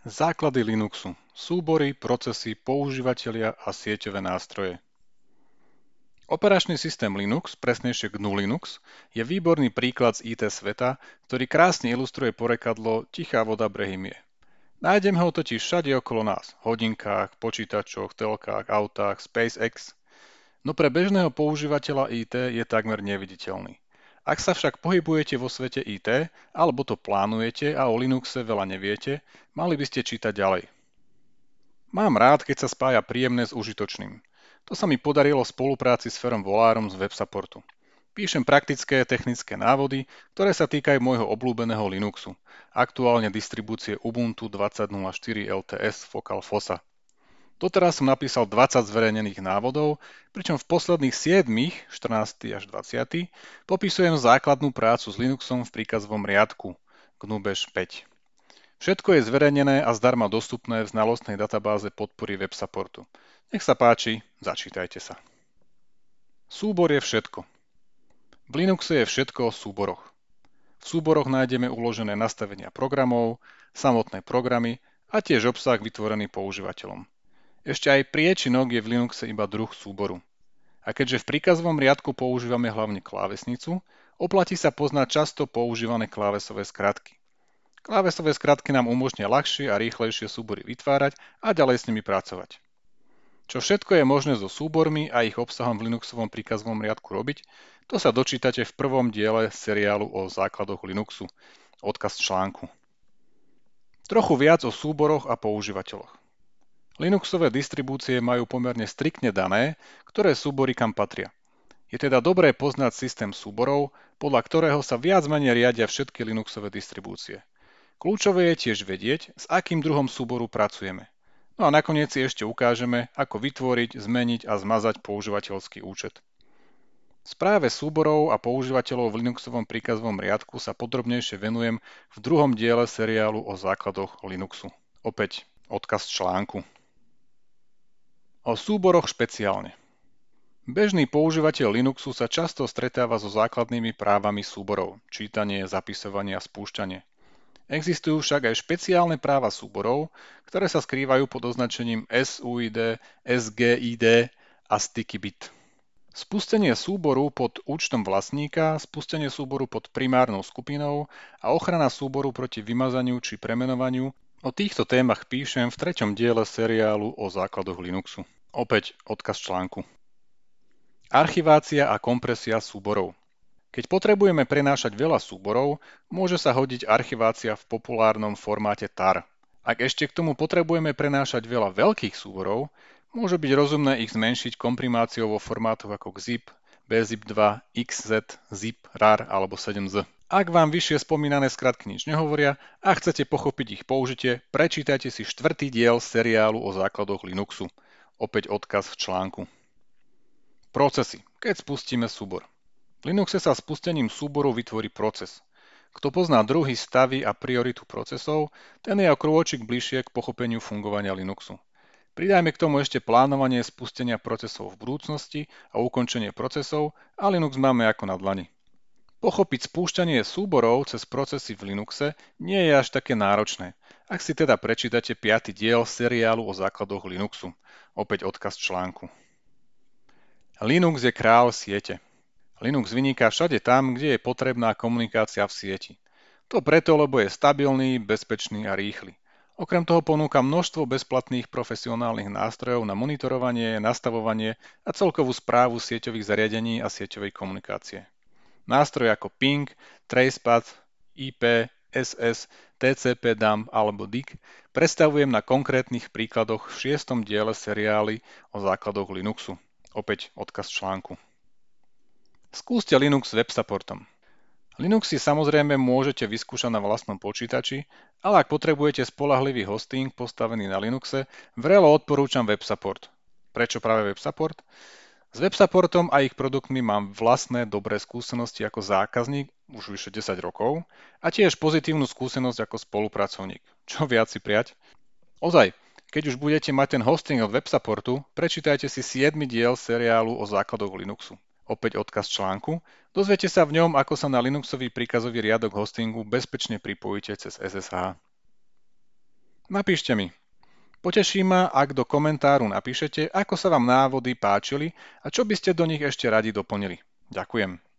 Základy Linuxu. Súbory, procesy, používatelia a sieťové nástroje. Operačný systém Linux, presnejšie GNU Linux, je výborný príklad z IT sveta, ktorý krásne ilustruje porekadlo Tichá voda brehy mie. Nájdeme ho totiž všade okolo nás, hodinkách, počítačoch, telkách, autách, SpaceX. No pre bežného používateľa IT je takmer neviditeľný. Ak sa však pohybujete vo svete IT, alebo to plánujete a o Linuxe veľa neviete, mali by ste čítať ďalej. Mám rád, keď sa spája príjemné s užitočným. To sa mi podarilo v spolupráci s Ferom Volárom z WebSupportu. Píšem praktické technické návody, ktoré sa týkajú môjho obľúbeného Linuxu, aktuálne distribúcie Ubuntu 20.04 LTS Focal Fossa. Doteraz som napísal 20 zverejnených návodov, pričom v posledných 7, 14. až 20. popisujem základnú prácu s Linuxom v príkazovom riadku GNU Bash 5. Všetko je zverejnené a zdarma dostupné v znalostnej databáze podpory web supportu. Nech sa páči, začítajte sa. Súbor je všetko. V Linuxe je všetko o súboroch. V súboroch nájdeme uložené nastavenia programov, samotné programy a tiež obsah vytvorený používateľom. Ešte aj priečinok je v Linuxe iba druh súboru. A keďže v príkazovom riadku používame hlavne klávesnicu, oplatí sa poznať často používané klávesové skratky. Klávesové skratky nám umožnia ľahšie a rýchlejšie súbory vytvárať a ďalej s nimi pracovať. Čo všetko je možné so súbormi a ich obsahom v Linuxovom príkazovom riadku robiť, to sa dočítate v prvom diele seriálu o základoch Linuxu, odkaz článku. Trochu viac o súboroch a používateľoch. Linuxové distribúcie majú pomerne striktne dané, ktoré súbory kam patria. Je teda dobré poznať systém súborov, podľa ktorého sa viac menej riadia všetky Linuxové distribúcie. Kľúčové je tiež vedieť, s akým druhom súboru pracujeme. No a nakoniec si ešte ukážeme, ako vytvoriť, zmeniť a zmazať používateľský účet. Správe súborov a používateľov v Linuxovom príkazovom riadku sa podrobnejšie venujem v druhom diele seriálu o základoch Linuxu. Opäť odkaz článku. O súboroch špeciálne. Bežný používateľ Linuxu sa často stretáva so základnými právami súborov, čítanie, zapisovanie a spúšťanie. Existujú však aj špeciálne práva súborov, ktoré sa skrývajú pod označením SUID, SGID a Sticky Bit. Spustenie súboru pod účtom vlastníka, spustenie súboru pod primárnou skupinou a ochrana súboru proti vymazaniu či premenovaniu O týchto témach píšem v treťom diele seriálu o základoch Linuxu. Opäť odkaz článku. Archivácia a kompresia súborov. Keď potrebujeme prenášať veľa súborov, môže sa hodiť archivácia v populárnom formáte TAR. Ak ešte k tomu potrebujeme prenášať veľa veľkých súborov, môže byť rozumné ich zmenšiť komprimáciou vo formátoch ako XZIP, BZIP2, XZ, ZIP, RAR alebo 7Z. Ak vám vyššie spomínané skratky nič nehovoria a chcete pochopiť ich použitie, prečítajte si štvrtý diel seriálu o základoch Linuxu. Opäť odkaz v článku. Procesy. Keď spustíme súbor. V Linuxe sa spustením súboru vytvorí proces. Kto pozná druhy, stavy a prioritu procesov, ten je o krôčik bližšie k pochopeniu fungovania Linuxu. Pridajme k tomu ešte plánovanie spustenia procesov v budúcnosti a ukončenie procesov a Linux máme ako na dlani. Pochopiť spúšťanie súborov cez procesy v Linuxe nie je až také náročné, ak si teda prečítate 5. diel seriálu o základoch Linuxu. Opäť odkaz článku. Linux je král siete. Linux vyniká všade tam, kde je potrebná komunikácia v sieti. To preto, lebo je stabilný, bezpečný a rýchly. Okrem toho ponúka množstvo bezplatných profesionálnych nástrojov na monitorovanie, nastavovanie a celkovú správu sieťových zariadení a sieťovej komunikácie. Nástroje ako Ping, Tracepad, IP, SS, TCP dump alebo DIC predstavujem na konkrétnych príkladoch v šiestom diele seriály o základoch Linuxu. Opäť odkaz článku. Skúste Linux web supportom. Linux si samozrejme môžete vyskúšať na vlastnom počítači, ale ak potrebujete spolahlivý hosting postavený na Linuxe, vrelo odporúčam web support. Prečo práve web support? S WebSupportom a ich produktmi mám vlastné dobré skúsenosti ako zákazník už vyše 10 rokov a tiež pozitívnu skúsenosť ako spolupracovník. Čo viac si prijať? Ozaj, keď už budete mať ten hosting od WebSupportu, prečítajte si 7. diel seriálu o základoch Linuxu. Opäť odkaz článku. Dozviete sa v ňom, ako sa na Linuxový príkazový riadok hostingu bezpečne pripojíte cez SSH. Napíšte mi. Poteší ma, ak do komentáru napíšete, ako sa vám návody páčili a čo by ste do nich ešte radi doplnili. Ďakujem.